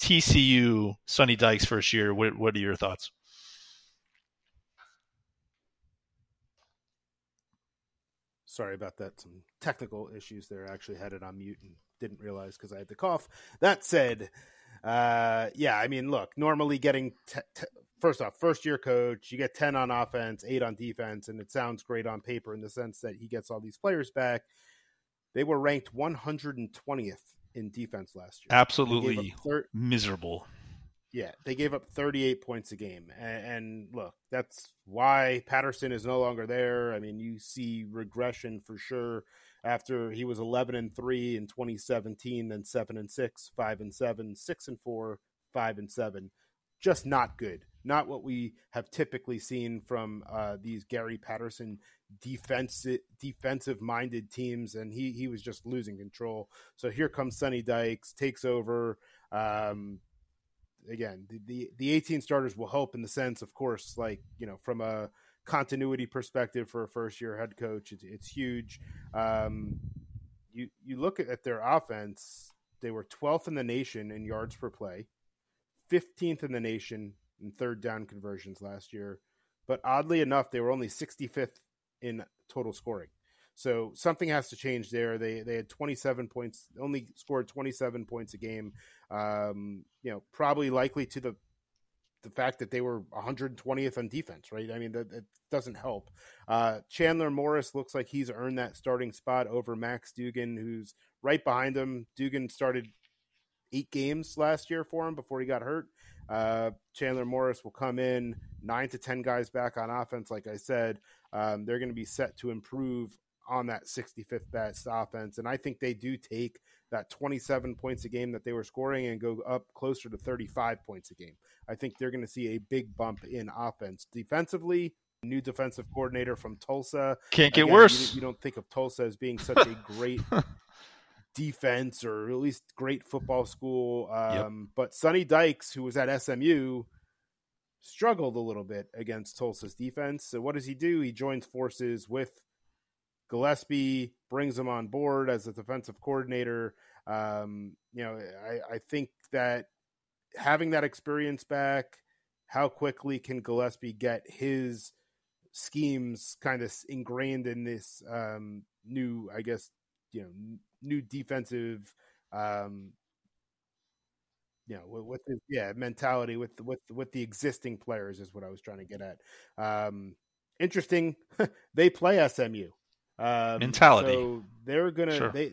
TCU, Sonny Dykes first year. What, what are your thoughts? Sorry about that. Some technical issues there. I actually had it on mute and didn't realize because I had the cough. That said, uh, yeah, I mean, look, normally getting t- t- first off, first year coach, you get 10 on offense, eight on defense, and it sounds great on paper in the sense that he gets all these players back. They were ranked 120th in defense last year. Absolutely thir- miserable. Yeah, they gave up 38 points a game. And, and, look, that's why Patterson is no longer there. I mean, you see regression for sure after he was 11 and 3 in 2017 then 7 and 6 5 and 7 6 and 4 5 and 7 just not good. Not what we have typically seen from uh, these Gary Patterson defensive defensive minded teams and he he was just losing control. So here comes Sonny Dykes takes over. Um, again the, the the 18 starters will help in the sense of course like you know from a continuity perspective for a first year head coach, it's, it's huge. Um, you you look at their offense; they were 12th in the nation in yards per play, 15th in the nation in third down conversions last year, but oddly enough, they were only 65th in total scoring. So something has to change there. They they had 27 points, only scored 27 points a game. Um, you know, probably likely to the the fact that they were 120th on defense, right? I mean, that, that doesn't help. Uh, Chandler Morris looks like he's earned that starting spot over Max Duggan, who's right behind him. Duggan started eight games last year for him before he got hurt. Uh, Chandler Morris will come in, nine to 10 guys back on offense, like I said. um, they're going to be set to improve on that 65th best offense. And I think they do take that 27 points a game that they were scoring and go up closer to 35 points a game. I think they're going to see a big bump in offense. Defensively, new defensive coordinator from Tulsa. Can't get Again, worse. You, you, don't think of Tulsa as being such a (laughs) great defense or at least great football school. Um, yep. But Sonny Dykes, who was at SMU, struggled a little bit against Tulsa's defense. So what does he do? He joins forces with Gillespie, brings him on board as a defensive coordinator. Um, you know, I, I think that having that experience back, how quickly can Gillespie get his schemes kind of ingrained in this um, new, I guess, you know, new defensive, um, you know, with, with the, yeah mentality with with with the existing players is what I was trying to get at. Um, interesting, (laughs) they play SMU. Um, mentality. So they're gonna sure. they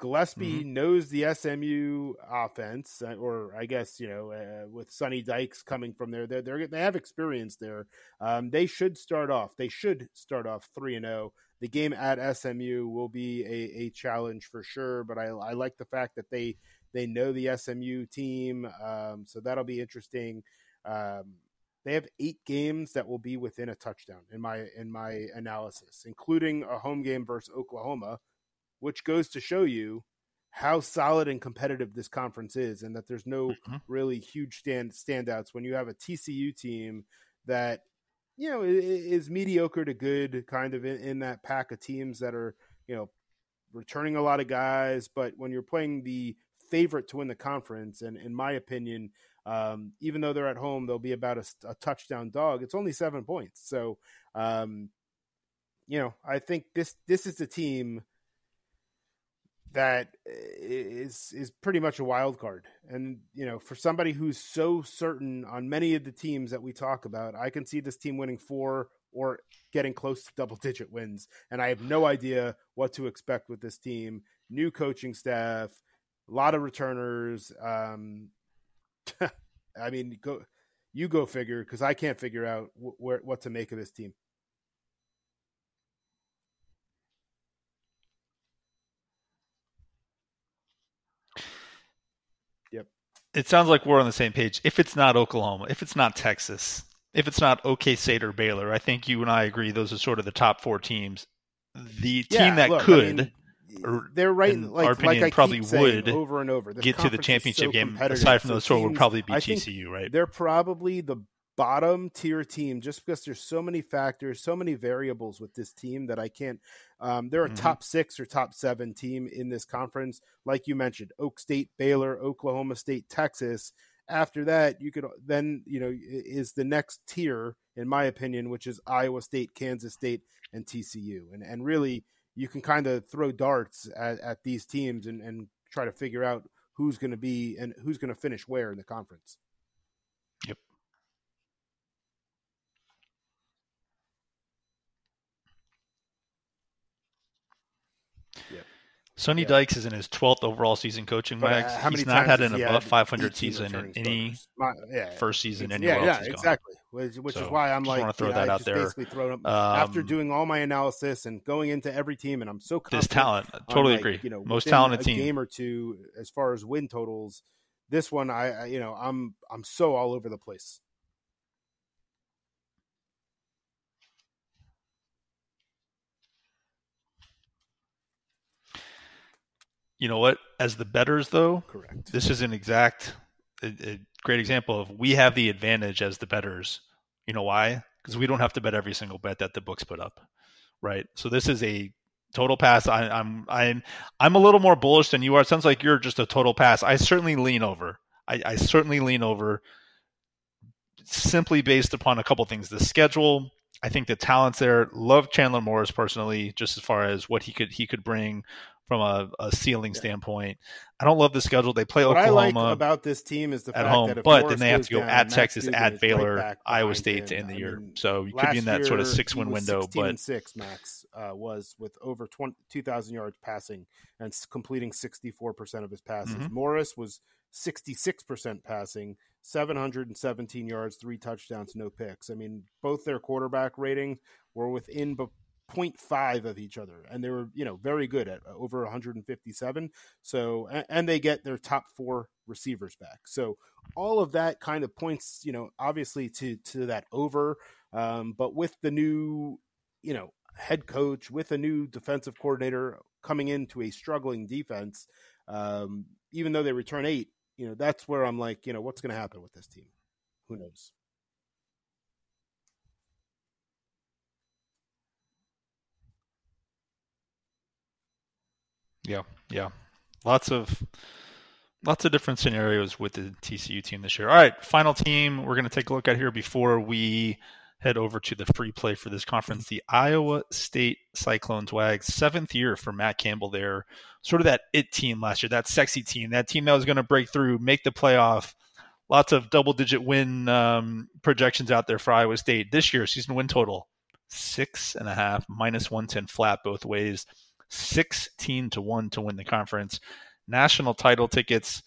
Gillespie mm-hmm. knows the SMU offense, uh, or I guess you know, uh, with Sonny Dykes coming from there, they they they have experience there. Um, they should start off. They should start off three and zero. Oh. The game at SMU will be a, a challenge for sure, but I, I like the fact that they they know the SMU team, um, so that'll be interesting. Um, they have eight games that will be within a touchdown in my in my analysis, including a home game versus Oklahoma which goes to show you how solid and competitive this conference is, and that there's no mm-hmm. really huge stand standouts when you have a TCU team that you know is mediocre to good, kind of in, in that pack of teams that are you know returning a lot of guys, but when you're playing the favorite to win the conference, and in my opinion, um, even though they're at home, they'll be about a, a touchdown dog. It's only seven points, so um, you know I think this this is the team that is is pretty much a wild card. And you know, for somebody who's so certain on many of the teams that we talk about, I can see this team winning four or getting close to double digit wins. And I have no idea what to expect with this team. New coaching staff, a lot of returners. Um, (laughs) I mean, go you go figure because I can't figure out wh- where what to make of this team. Yep. It sounds like we're on the same page. If it's not Oklahoma, if it's not Texas, if it's not OK State or Baylor, I think you and I agree those are sort of the top four teams. The team yeah, that look, could, I mean, they're right. Like, our opinion, like probably would over and over get to the championship so game. Aside from those four, would probably be TCU, right? They're probably the bottom tier team just because there's so many factors, so many variables with this team that I can't. Um, they're a mm-hmm. top six or top seven team in this conference. Like you mentioned, Oak State, Baylor, Oklahoma State, Texas. After that, you could then, you know, is the next tier, in my opinion, which is Iowa State, Kansas State, and TCU. And, and really, you can kind of throw darts at, at these teams and, and try to figure out who's going to be and who's going to finish where in the conference. Yep. Sonny yeah. Dykes is in his 12th overall season coaching, Max, Uh, he's not had an above 500 season in any My, yeah, first season anywhere yeah, yeah, exactly. Which, which so, is why I'm like, want to throw that out there. Basically, throw um, after doing all my analysis and going into every team, and I'm so confident. This talent, I totally like, agree. You know, most talented team. Game or two as far as win totals. This one, I, I you know, I'm I'm so all over the place. You know what? As the betters, though, correct. This is an exact, a, a great example of we have the advantage as the betters. You know why? Because we don't have to bet every single bet that the books put up, right? So this is a total pass. I, I'm I'm I'm a little more bullish than you are. It sounds like you're just a total pass. I certainly lean over. I, I certainly lean over simply based upon a couple things: the schedule. I think the talents there. Love Chandler Morris personally, just as far as what he could he could bring from a, a ceiling yeah. standpoint. I don't love the schedule. They play what Oklahoma I like about this team is the at home, but Morris then they have to go down, at Texas, at Baylor, right Iowa State to end the year. Mean, so you could be in that sort of six win window. But six max uh, was with over 2,000 yards passing and completing sixty four percent of his passes. Mm-hmm. Morris was sixty six percent passing, 717 yards, three touchdowns, no picks. I mean, both their quarterback ratings were within 0.5 of each other, and they were, you know, very good at uh, over 157. So, and they get their top four receivers back. So, all of that kind of points, you know, obviously to to that over. Um, but with the new, you know, head coach, with a new defensive coordinator coming into a struggling defense, um, even though they return eight, you know, that's where I'm like, you know, what's going to happen with this team? Who knows? Yeah, yeah. Lots of lots of different scenarios with the TCU team this year. All right, final team we're going to take a look at here before we head over to the free play for this conference. The Iowa State Cyclones Wags, seventh year for Matt Campbell there. Sort of that it team last year, that sexy team, that team that was going to break through, make the playoff. Lots of double digit win um, projections out there for Iowa State. This year, season win total six and a half, minus 110 flat both ways, 16 to 1 to win the conference. National title tickets,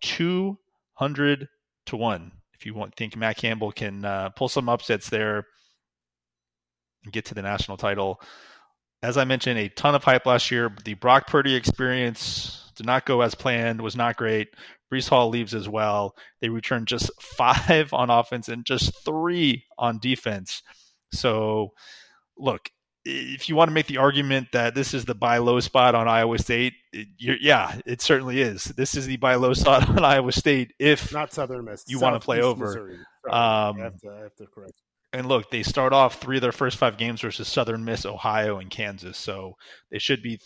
200 to 1 if you want think Matt Campbell can uh, pull some upsets there and get to the national title. As I mentioned, a ton of hype last year. The Brock Purdy experience did not go as planned, was not great. Breece Hall leaves as well. They return just (laughs) five on offense and just three on defense. So, look, if you want to make the argument that this is the buy low spot on Iowa State, it, yeah, it certainly is. This is the buy low spot (laughs) on Iowa State. If not Southern Miss, you want to play over. Um, I have to, I have to correct. And look, they start off three of their first five games versus Southern Miss, Ohio, and Kansas, so they should be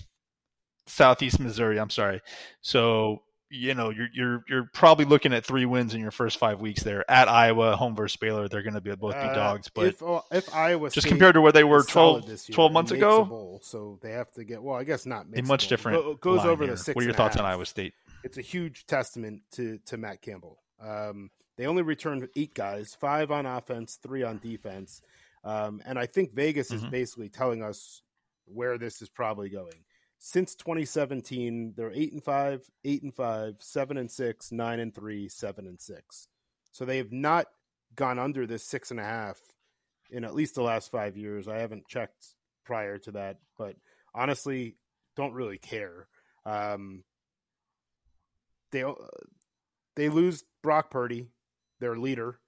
Southeast Missouri. I'm sorry. So you know you're you're you're probably looking at three wins in your first five weeks there at Iowa, home versus Baylor. They're going to be both be uh, dogs, but if, uh, if Iowa just compared to where they were 12, year, 12 months ago, bowl, so they have to get well. I guess not a much different. Go, goes over here. the six. What are your thoughts on Iowa State? It's a huge testament to to Matt Campbell. Um, they only returned eight guys, five on offense, three on defense, um, and I think Vegas mm-hmm. is basically telling us where this is probably going since 2017, they're eight and five, eight and five, seven and six, nine and three, seven and six. So they have not gone under this six and a half in at least the last five years. I haven't checked prior to that, but honestly, don't really care. Um, they they lose Brock Purdy, their leader,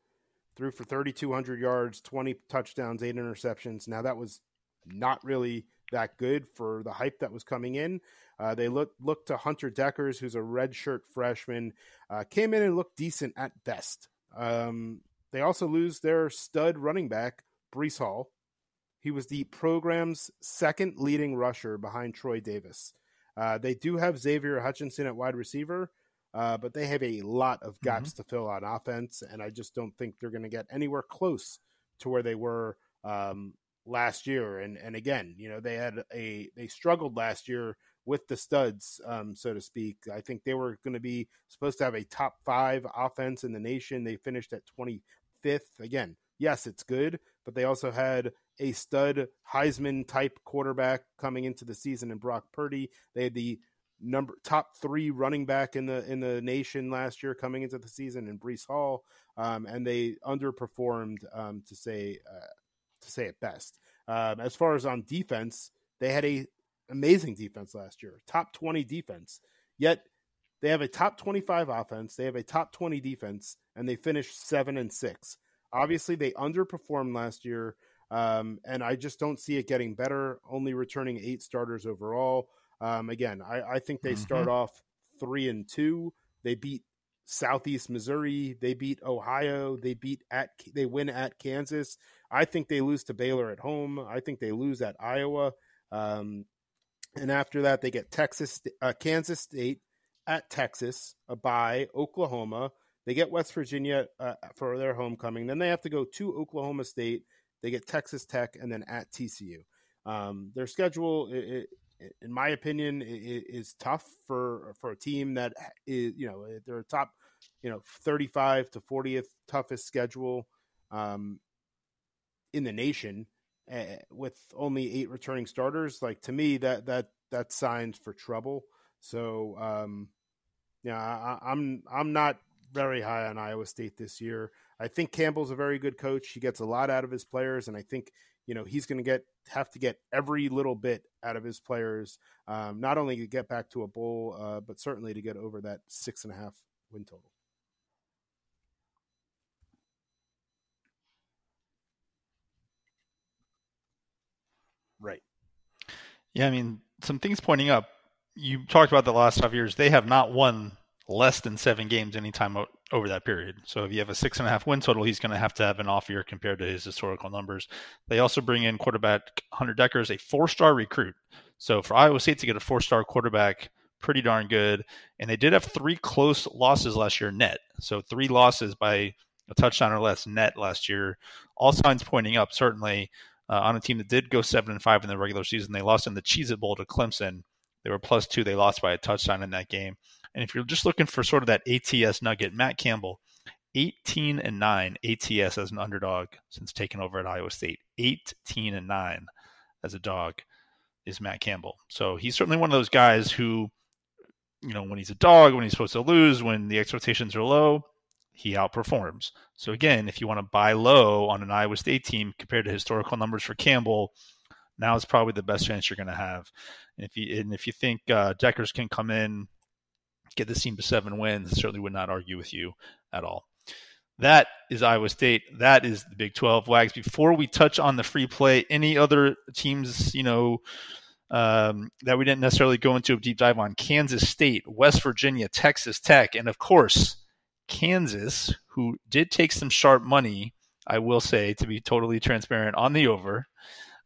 threw for 3,200 yards, 20 touchdowns, eight interceptions. Now that was not really that good for the hype that was coming in. Uh, they look looked to Hunter Dekkers, who's a redshirt freshman, uh, came in and looked decent at best. Um, they also lose their stud running back Breece Hall. He was the program's second leading rusher behind Troy Davis. Uh, they do have Xavier Hutchinson at wide receiver, uh, but they have a lot of gaps mm-hmm. to fill on offense, and I just don't think they're going to get anywhere close to where they were um, last year. And and again, you know, they had a they struggled last year with the studs, um, so to speak. I think they were going to be supposed to have a top five offense in the nation. They finished at 25th. Again, yes, it's good, but they also had a stud Heisman type quarterback coming into the season in Brock Purdy. They had the number top three running back in the in the nation last year coming into the season in Breece Hall, um, and they underperformed um, to say uh, to say it best. Um, as far as on defense, they had a amazing defense last year, top 20 defense. Yet they have a top 25 offense, they have a top 20 defense, and they finished seven and six. Obviously, they underperformed last year, um, and I just don't see it getting better. Only returning eight starters overall. Um, again, I, I, think they mm-hmm. start off three and two. They beat Southeast Missouri. They beat Ohio. They beat at they win at Kansas. I think they lose to Baylor at home. I think they lose at Iowa. Um, and after that, they get Texas, uh, Kansas State at Texas, a bye, Oklahoma. They get West Virginia uh, for their homecoming. Then they have to go to Oklahoma State. They get Texas Tech, and then at TCU. Um, their schedule, it, it, in my opinion, it, is tough for for a team that is, you know, they're top, you know, thirty five to fortieth toughest schedule. Um, in the nation uh, with only eight returning starters. Like to me, that that that signs for trouble. So, um, yeah, I, I'm I'm not very high on Iowa State this year. I think Campbell's a very good coach. He gets a lot out of his players, and I think you know he's going to get have to get every little bit out of his players, um, not only to get back to a bowl, uh, but certainly to get over that six and a half win total. Yeah, I mean, some things pointing up. You talked about the last five years; they have not won less than seven games anytime over that period. So if you have a six and a half win total, he's going to have to have an off year compared to his historical numbers. They also bring in quarterback Hunter Dekkers, a four star recruit. So for Iowa State to get a four star quarterback, pretty darn good. And they did have three close losses last year net. So three losses by a touchdown or less net last year. All signs pointing up, certainly. Uh, on a team that did go seven and five in the regular season, they lost in the Cheez It Bowl to Clemson. They were plus two. They lost by a touchdown in that game. And if you're just looking for sort of that ATS nugget, Matt Campbell, 18 and 9 ATS as an underdog since taking over at Iowa State. 18 and 9 as a dog is Matt Campbell. So he's certainly one of those guys who, you know, when he's a dog, when he's supposed to lose, when the expectations are low, he outperforms. So again, if you want to buy low on an Iowa State team compared to historical numbers for Campbell, now is probably the best chance you're going to have. And if you and if you think uh, Dekkers can come in get this team to seven wins, certainly would not argue with you at all. That is Iowa State. That is the Big 12 Wags. Before we touch on the free play, any other teams, you know, um, that we didn't necessarily go into a deep dive on Kansas State, West Virginia, Texas Tech, and of course, Kansas, who did take some sharp money, I will say, to be totally transparent on the over.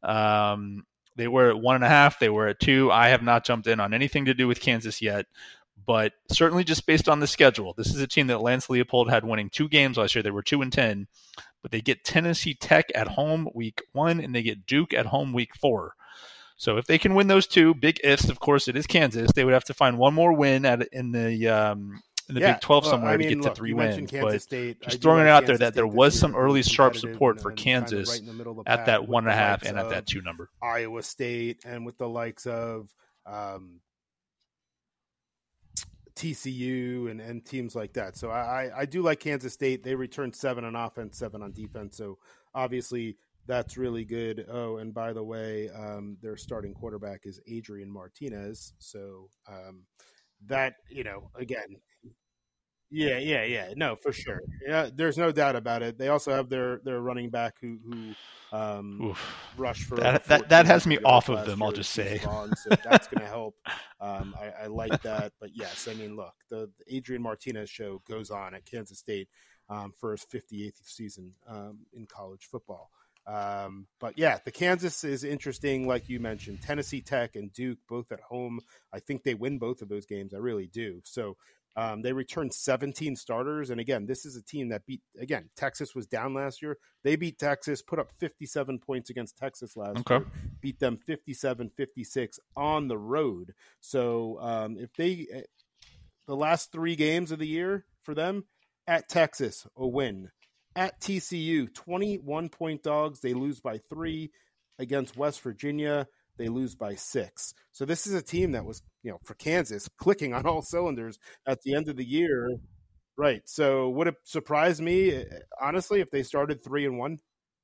Um, they were at one and a half, they were at two. I have not jumped in on anything to do with Kansas yet but certainly just based on the schedule, this is a team that Lance Leipold had winning two games last year. They were two and ten, but they get Tennessee Tech at home week one, and they get Duke at home week four. So if they can win those two, big ifs. Of course, it is Kansas. They would have to find one more win at in the um, in the yeah, Big 12 somewhere I mean, to get look, to three wins. but State. just throwing it out Kansas there that State there was some early sharp support for Kansas kind of right at that one and a half and at that two number. Iowa State and with the likes of um, TCU and, and teams like that. So I, I do like Kansas State. They returned seven on offense, seven on defense. So obviously that's really good. Oh, and by the way, um, their starting quarterback is Adrian Martinez. So um, that, you know, again, yeah, yeah, yeah. No, for sure. Yeah, there's no doubt about it. They also have their their running back who who um, rush for that. That, that has me off of them. I'll just say so that's going (laughs) to help. Um, I, I, like that, but yes, I mean, look, the, the, Adrian Martinez show goes on at Kansas State um, for his 58th season um, in college football. Um, but yeah, the Kansas is interesting, like you mentioned. Tennessee Tech and Duke both at home. I think they win both of those games. I really do. So um, they returned 17 starters. And again, this is a team that beat, again, Texas was down last year. They beat Texas, put up 57 points against Texas last okay. year, beat them 57 56 on the road. So um, if they, eh, the last three games of the year for them at Texas, a win. At TCU, 21 point dogs. They lose by three against West Virginia they lose by six. So this is a team that was, you know, for Kansas, clicking on all cylinders at the end of the year. Right. So would it surprise me, eh, honestly, if they started three and one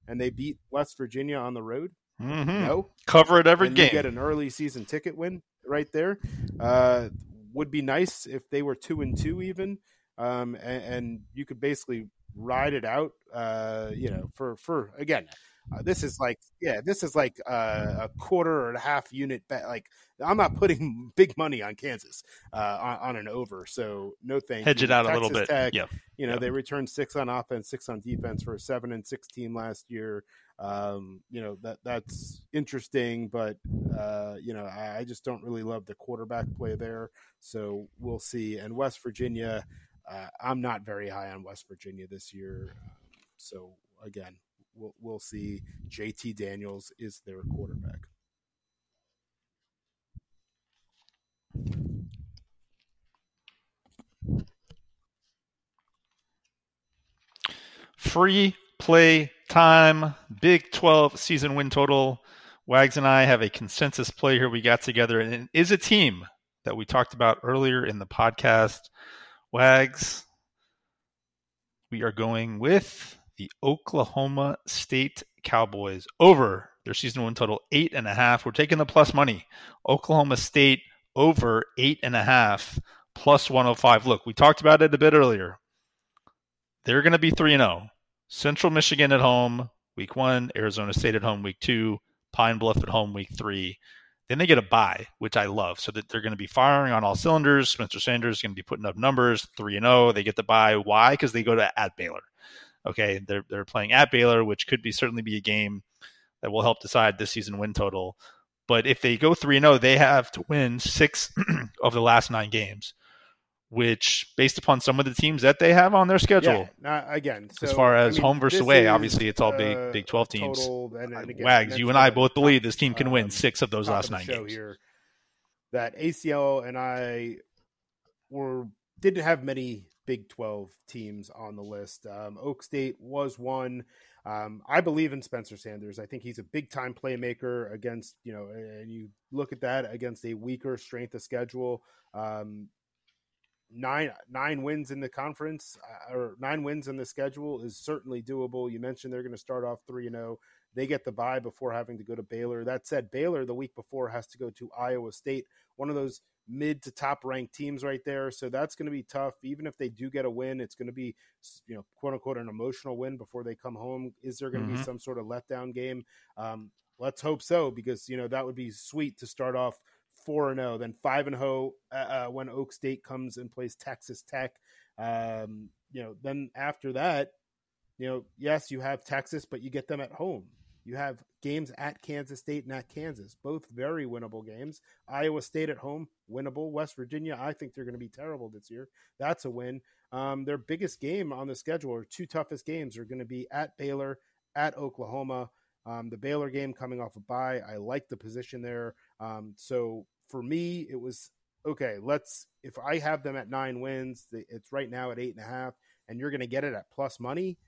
and they beat West Virginia on the road? Mm-hmm. No. Cover it every and game. get an early season ticket win right there. Uh, would be nice if they were two and two even, um, and, and, you could basically ride it out. Uh, you know, for for again, uh, this is like, yeah, this is like uh, a quarter or a half unit bet. Like, I'm not putting (laughs) big money on Kansas uh, on, on, an over. So no thank Hedge you. it out Texas a little bit. Tech, yeah, you know they returned six on offense, six on defense for a seven and six team last year. Um, you know that that's interesting, but uh, you know I, I, just don't really love the quarterback play there. So we'll see. And West Virginia, uh, I'm not very high on West Virginia this year. Um, so again, we'll, we'll see. JT Daniels is their quarterback. Free play time, Big 12 season win total. Wags and I have a consensus play here we got together, and it is a team that we talked about earlier in the podcast. Wags, we are going with the Oklahoma State Cowboys over their season win total eight and a half. We're taking the plus money. Oklahoma State over eight and a half plus 105. Look, we talked about it a bit earlier. They're going to be 3 0. Central Michigan at home, week one, Arizona State at home, week two, Pine Bluff at home, week three. Then they get a bye, which I love, so that they're going to be firing on all cylinders. Spencer Sanders is going to be putting up numbers, 3 and 0. They get the bye. Why? Because they go to at Baylor. Okay, they're, they're playing at Baylor, which could be certainly be a game that will help decide this season win total. But if they go 3 and 0, they have to win six (clears throat) of the last nine games which based upon some of the teams that they have on their schedule. Yeah, again, so, as far as I mean, home versus away, obviously it's all big uh, Big 12 teams. Total, and, and again, Wags, you and I both believe this team can um, win six of those last nine games. Here, that ACL and I were didn't have many Big 12 teams on the list. Um, Oak State was one. Um, I believe in Spencer Sanders. I think he's a big time playmaker against, you know, and you look at that against a weaker strength of schedule. Um, nine nine wins in the conference uh, or nine wins in the schedule is certainly doable. You mentioned they're going to start off three and zero. Oh. They get the bye before having to go to Baylor. That said, Baylor the week before has to go to Iowa State, one of those mid to top ranked teams right there. So that's going to be tough. Even if they do get a win, it's going to be you know quote unquote an emotional win before they come home. Is there going to mm-hmm. be some sort of letdown game? Um, let's hope so because you know that would be sweet to start off four and zero, oh, then five and zero oh, uh, uh, when Oak State comes and plays Texas Tech. Um, you know, then after that, you know, yes, you have Texas, but you get them at home. You have games at Kansas State and at Kansas, both very winnable games. Iowa State at home, winnable. West Virginia, I think they're going to be terrible this year. That's a win. Um, their biggest game on the schedule, or two toughest games, are going to be at Baylor, at Oklahoma. Um, the Baylor game coming off a bye, I like the position there. Um, so for me, it was okay. Let's if I have them at nine wins, it's right now at eight and a half, and you're going to get it at plus money.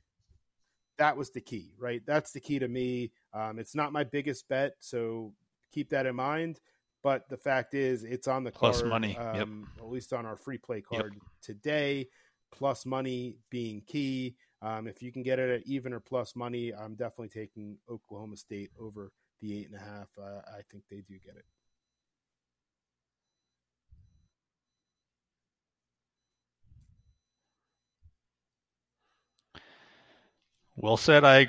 That was the key, right? That's the key to me. Um, it's not my biggest bet, so keep that in mind. But the fact is, it's on the plus card, money, um, yep. at least on our free play card yep. today. Plus money being key. Um, if you can get it at even or plus money, I'm definitely taking Oklahoma State over the eight and a half. Uh, I think they do get it. Well said. I